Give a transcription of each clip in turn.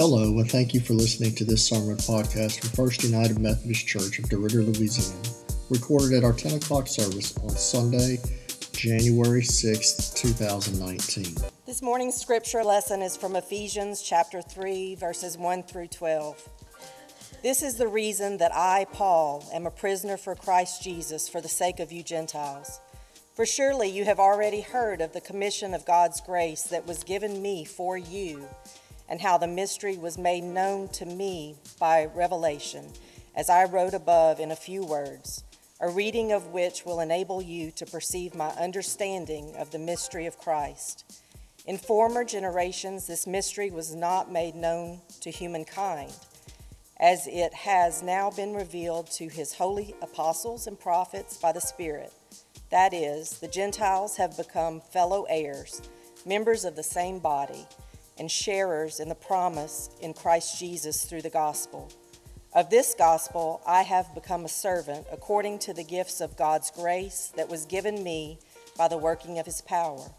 Hello, and thank you for listening to this sermon podcast from First United Methodist Church of DeRidder, Louisiana, recorded at our 10 o'clock service on Sunday, January 6th, 2019. This morning's scripture lesson is from Ephesians chapter 3, verses 1 through 12. This is the reason that I, Paul, am a prisoner for Christ Jesus for the sake of you Gentiles. For surely you have already heard of the commission of God's grace that was given me for you, and how the mystery was made known to me by revelation, as I wrote above in a few words, a reading of which will enable you to perceive my understanding of the mystery of Christ. In former generations, this mystery was not made known to humankind, as it has now been revealed to his holy apostles and prophets by the Spirit. That is, the Gentiles have become fellow heirs, members of the same body, and sharers in the promise in Christ Jesus through the gospel. Of this gospel I have become a servant according to the gifts of God's grace that was given me by the working of his power.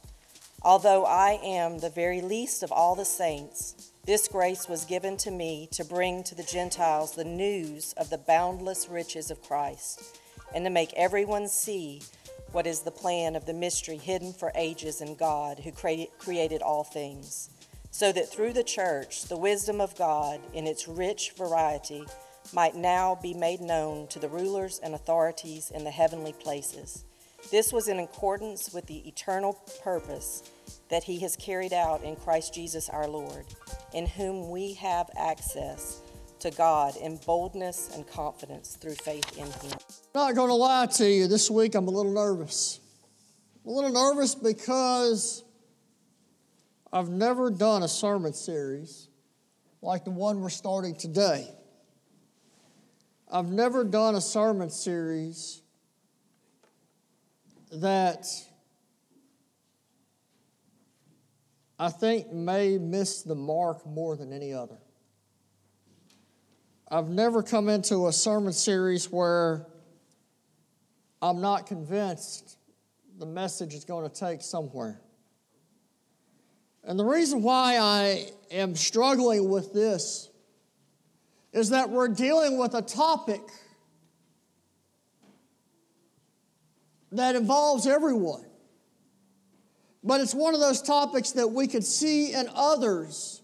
Although I am the very least of all the saints, this grace was given to me to bring to the Gentiles the news of the boundless riches of Christ, and to make everyone see what is the plan of the mystery hidden for ages in God who created all things, so that through the church the wisdom of God in its rich variety might now be made known to the rulers and authorities in the heavenly places. This was in accordance with the eternal purpose that He has carried out in Christ Jesus our Lord, in whom we have access to God in boldness and confidence through faith in Him. Not going to lie to you, this week I'm a little nervous. I'm a little nervous because I've never done a sermon series like the one we're starting today. I've never done a sermon series that I think may miss the mark more than any other. I've never come into a sermon series where I'm not convinced the message is going to take somewhere. And the reason why I am struggling with this is that we're dealing with a topic that involves everyone. But it's one of those topics that we could see in others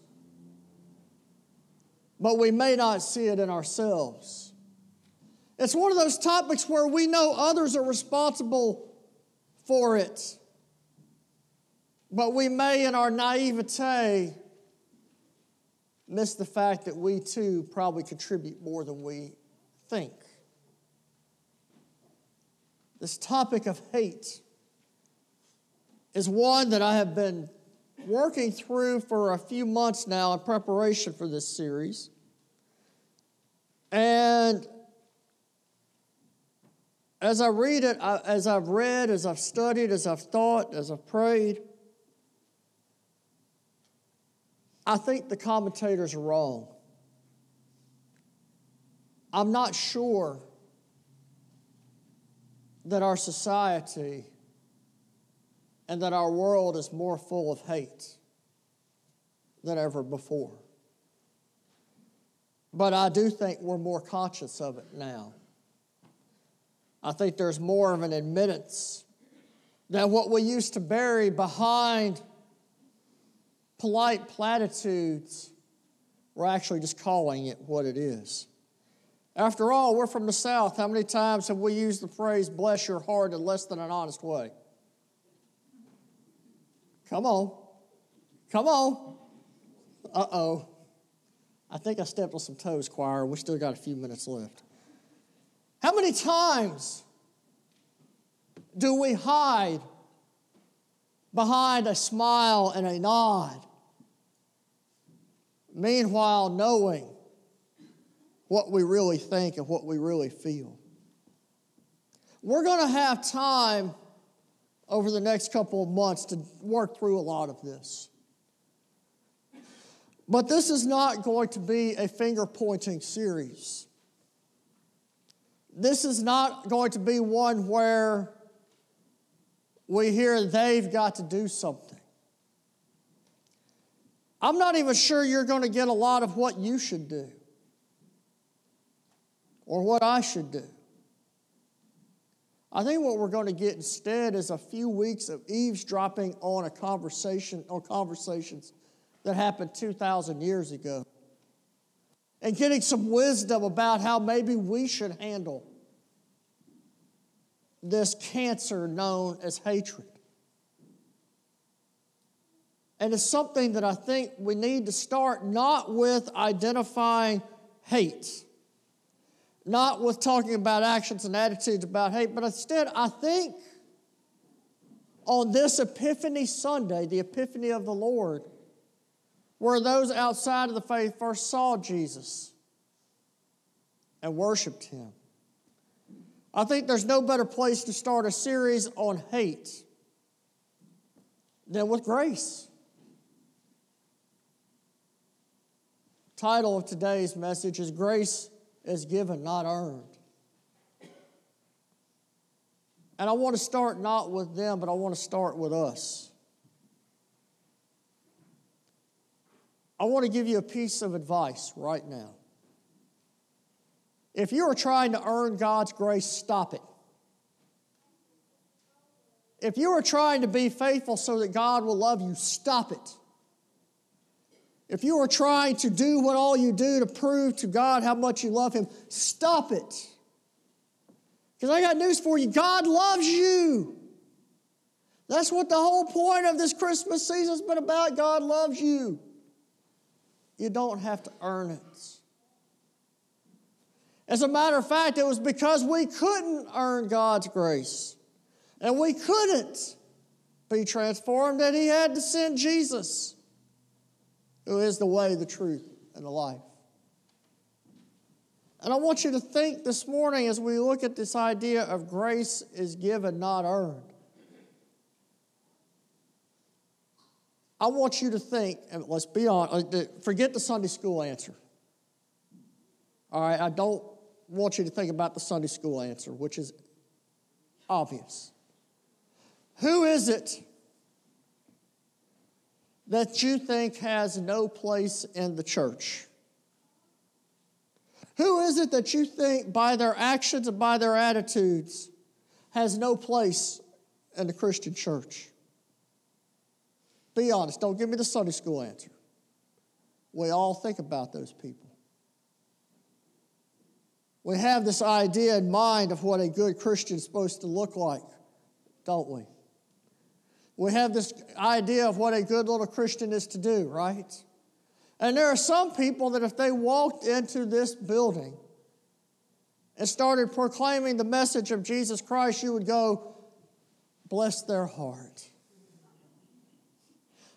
but we may not see it in ourselves. It's one of those topics where we know others are responsible for it, but we may, in our naivete, miss the fact that we too probably contribute more than we think. This topic of hate is one that I have been working through for a few months now in preparation for this series. And as I read it, as I've read, as I've studied, as I've thought, as I've prayed, I think the commentators are wrong. I'm not sure that our society and that our world is more full of hate than ever before. But I do think we're more conscious of it now. I think there's more of an admittance that what we used to bury behind polite platitudes, we're actually just calling it what it is. After all, we're from the South. How many times have we used the phrase, bless your heart, in less than an honest way? Come on. Come on. Uh oh. I think I stepped on some toes, choir. We still got a few minutes left. How many times do we hide behind a smile and a nod? Meanwhile, knowing what we really think and what we really feel. We're going to have time over the next couple of months to work through a lot of this. But this is not going to be a finger pointing series. This is not going to be one where we hear they've got to do something. I'm not even sure you're going to get a lot of what you should do or what I should do. I think what we're going to get instead is a few weeks of eavesdropping on a conversation or conversations that happened 2,000 years ago and getting some wisdom about how maybe we should handle this cancer known as hatred. And it's something that I think we need to start not with identifying hate, not with talking about actions and attitudes about hate, but instead, I think on this Epiphany Sunday, the Epiphany of the Lord, where those outside of the faith first saw Jesus and worshiped him. I think there's no better place to start a series on hate than with grace. Title of today's message is Grace is Given, Not Earned. And I want to start not with them, but I want to start with us. I want to give you a piece of advice right now. If you are trying to earn God's grace, stop it. If you are trying to be faithful so that God will love you, stop it. If you are trying to do what all you do to prove to God how much you love Him, stop it. Because I got news for you God loves you. That's what the whole point of this Christmas season has been about. God loves you. You don't have to earn it. As a matter of fact, it was because we couldn't earn God's grace and we couldn't be transformed that He had to send Jesus, who is the way, the truth, and the life. And I want you to think this morning as we look at this idea of grace is given, not earned. I want you to think, and let's be honest, forget the Sunday school answer. All right, I don't want you to think about the Sunday school answer, which is obvious. Who is it that you think has no place in the church? Who is it that you think, by their actions and by their attitudes, has no place in the Christian church? Be honest. Don't give me the Sunday school answer. We all think about those people. We have this idea in mind of what a good Christian is supposed to look like, don't we? We have this idea of what a good little Christian is to do, right? And there are some people that if they walked into this building and started proclaiming the message of Jesus Christ, you would go, bless their heart.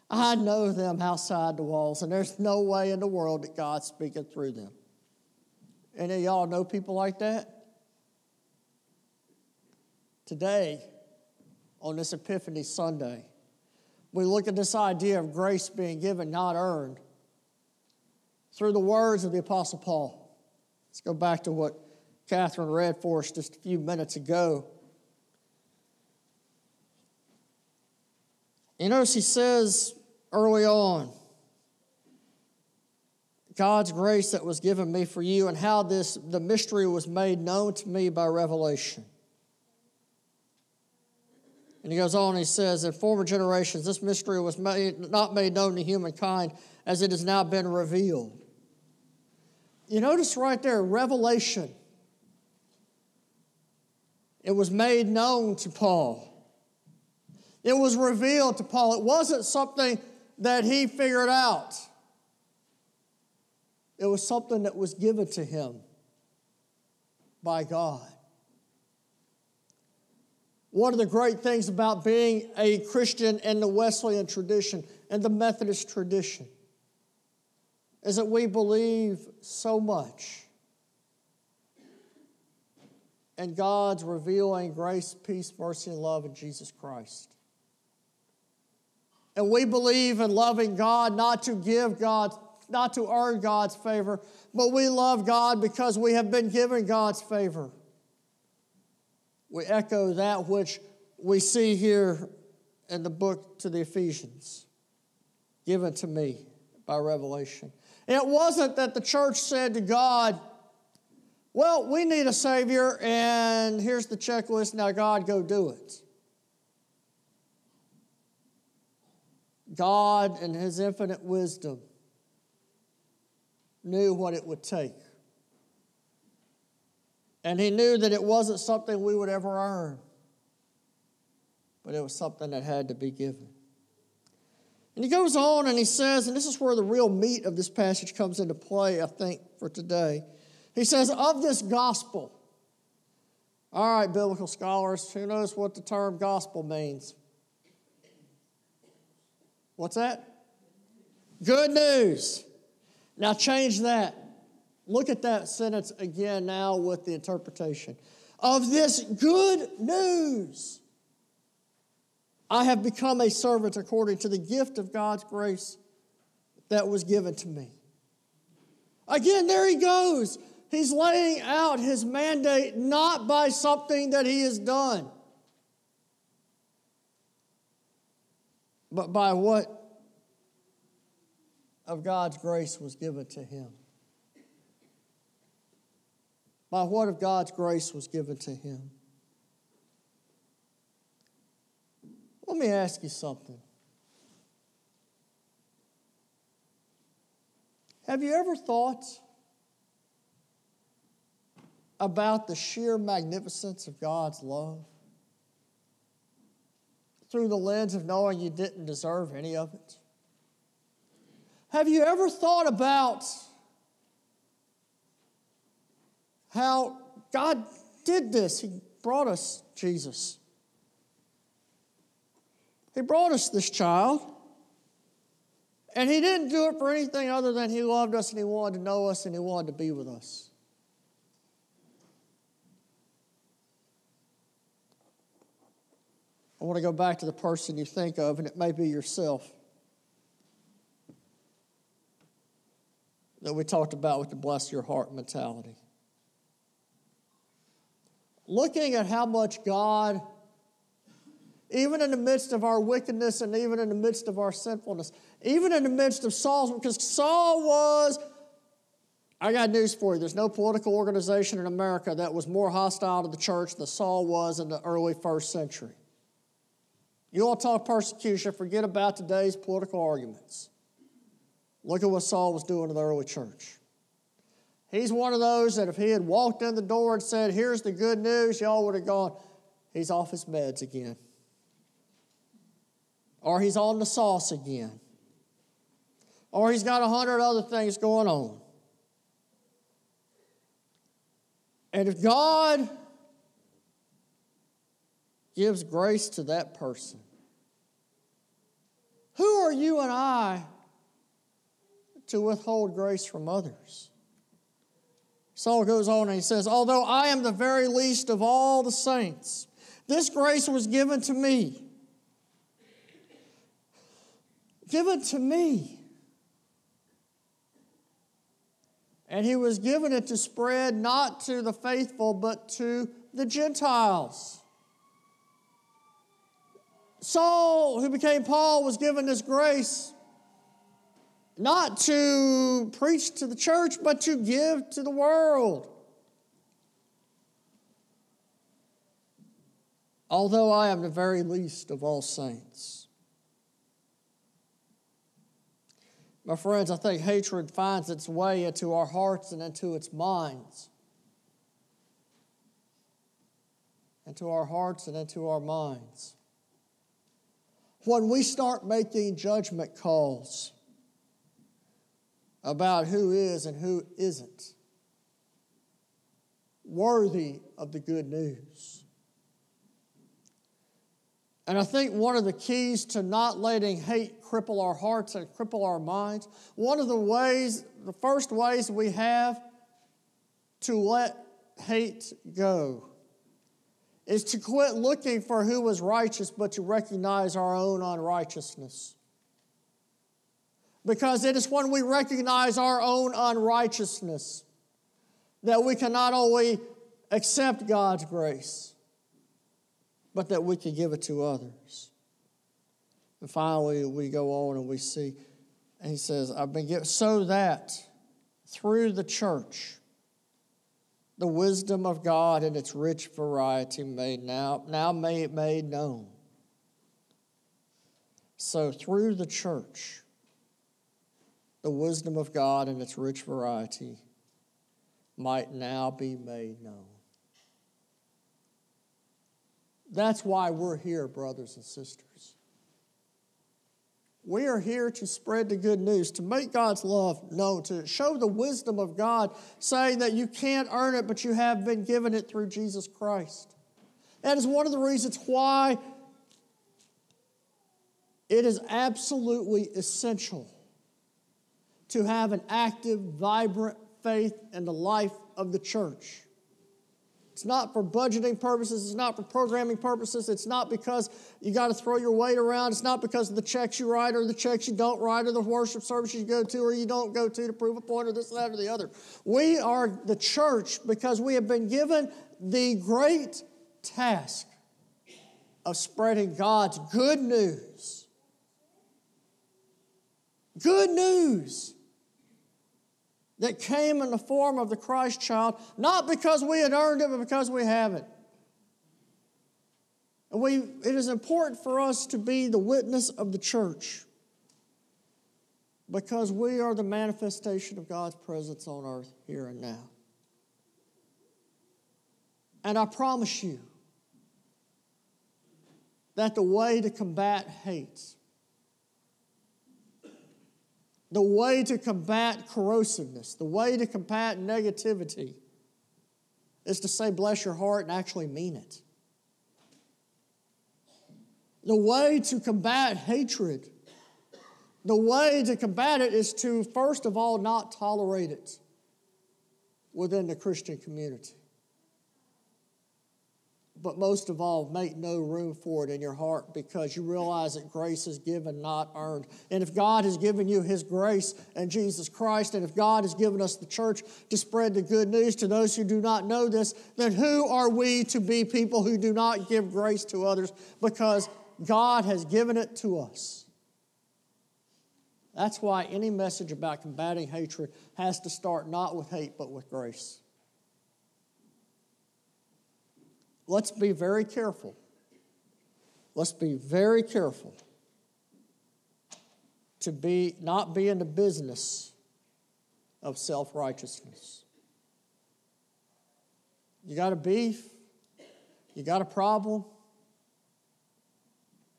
I know them outside the walls, and there's no way in the world that God's speaking through them. Any of y'all know people like that? Today, on this Epiphany Sunday, we look at this idea of grace being given, not earned, through the words of the Apostle Paul. Let's go back to what Catherine read for us just a few minutes ago. You notice he says early on. God's grace that was given me for you and how this the mystery was made known to me by revelation. And he goes on, he says, In former generations, this mystery was made, not made known to humankind as it has now been revealed. You notice right there, revelation. It was made known to Paul. It was revealed to Paul. It wasn't something that he figured out. It was something that was given to him by God. One of the great things about being a Christian in the Wesleyan tradition and the Methodist tradition is that we believe so much in God's revealing grace, peace, mercy, and love in Jesus Christ. And we believe in loving God not to give God, not to earn God's favor, but we love God because we have been given God's favor. We echo that which we see here in the book to the Ephesians given to me by revelation. It wasn't that the church said to God, Well, we need a Savior, and here's the checklist, now God, go do it. God, in His infinite wisdom, knew what it would take. And He knew that it wasn't something we would ever earn, but it was something that had to be given. And he goes on and he says, and this is where the real meat of this passage comes into play, I think, for today. He says, Of this gospel. All right, biblical scholars, who knows what the term gospel means? What's that? Good news. Now change that. Look at that sentence again now with the interpretation. Of this good news. I have become a servant according to the gift of God's grace that was given to me. Again, there he goes. He's laying out his mandate not by something that he has done, but by what of God's grace was given to him. By what of God's grace was given to him. Let me ask you something. Have you ever thought about the sheer magnificence of God's love through the lens of knowing you didn't deserve any of it? Have you ever thought about how God did this? He brought us Jesus. He brought us this child. And He didn't do it for anything other than He loved us and He wanted to know us and He wanted to be with us. I want to go back to the person you think of, and it may be yourself. That we talked about with the bless your heart mentality. Looking at how much God even in the midst of our wickedness and even in the midst of our sinfulness, even in the midst of Saul's, because Saul was, I got news for you, there's no political organization in America that was more hostile to the church than Saul was in the early first century. You all talk persecution, forget about today's political arguments. Look at what Saul was doing in the early church. He's one of those that if he had walked in the door and said, Here's the good news, y'all would have gone, He's off his meds again or he's on the sauce again, or he's got a hundred other things going on. And if God gives grace to that person, who are you and I to withhold grace from others? Saul goes on and he says, Although I am the very least of all the saints, this grace was given to me Given to me. And he was given it to spread not to the faithful, but to the Gentiles. Saul, who became Paul, was given this grace not to preach to the church, but to give to the world. Although I am the very least of all saints. My friends, I think hatred finds its way into our hearts and into its minds. Into our hearts and into our minds. When we start making judgment calls about who is and who isn't worthy of the good news. And I think one of the keys to not letting hate cripple our hearts and cripple our minds, one of the ways, the first ways we have to let hate go is to quit looking for who is righteous, but to recognize our own unrighteousness. Because it is when we recognize our own unrighteousness that we can not only accept God's grace, but that we can give it to others. And finally, we go on and we see And he says, I've been given so that through the church, the wisdom of God in its rich variety made now, now made, made known. So through the church, the wisdom of God in its rich variety might now be made known. That's why we're here, brothers and sisters. We are here to spread the good news, to make God's love known, to show the wisdom of God, saying that you can't earn it, but you have been given it through Jesus Christ. That is one of the reasons why it is absolutely essential to have an active, vibrant faith in the life of the church. It's not for budgeting purposes. It's not for programming purposes. It's not because you got to throw your weight around. It's not because of the checks you write or the checks you don't write or the worship services you go to or you don't go to to prove a point or this, that, or the other. We are the church because we have been given the great task of spreading God's good news. Good news that came in the form of the Christ child, not because we had earned it, but because we have it. And we, it is important for us to be the witness of the church because we are the manifestation of God's presence on earth here and now. And I promise you that the way to combat hate the way to combat corrosiveness, the way to combat negativity is to say, bless your heart, and actually mean it. The way to combat hatred, the way to combat it is to, first of all, not tolerate it within the Christian community but most of all, make no room for it in your heart because you realize that grace is given, not earned. And if God has given you His grace and Jesus Christ, and if God has given us the church to spread the good news to those who do not know this, then who are we to be people who do not give grace to others because God has given it to us? That's why any message about combating hatred has to start not with hate, but with grace. Let's be very careful. Let's be very careful to be not be in the business of self-righteousness. You got a beef, you got a problem.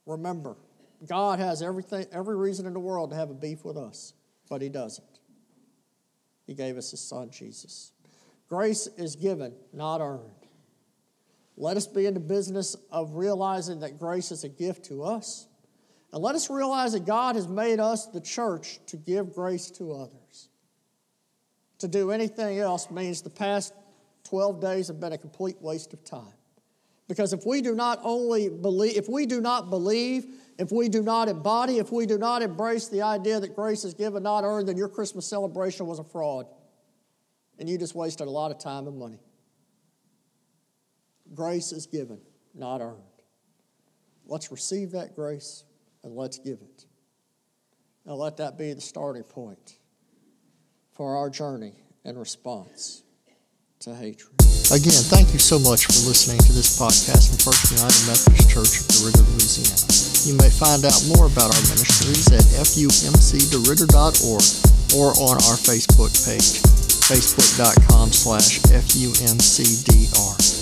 Remember, God has everything, every reason in the world to have a beef with us, but He doesn't. He gave us His Son, Jesus. Grace is given, not earned. Let us be in the business of realizing that grace is a gift to us. And let us realize that God has made us, the church, to give grace to others. To do anything else means the past 12 days have been a complete waste of time. Because if we do not only believe, if we do not believe, if we do not embody, if we do not embrace the idea that grace is given, not earned, then your Christmas celebration was a fraud. And you just wasted a lot of time and money. Grace is given, not earned. Let's receive that grace and let's give it. Now, let that be the starting point for our journey and response to hatred. Again, thank you so much for listening to this podcast from First United Methodist Church of DeRidder, Louisiana. You may find out more about our ministries at fumcderidder.org or on our Facebook page, facebook.com slash fumcdr.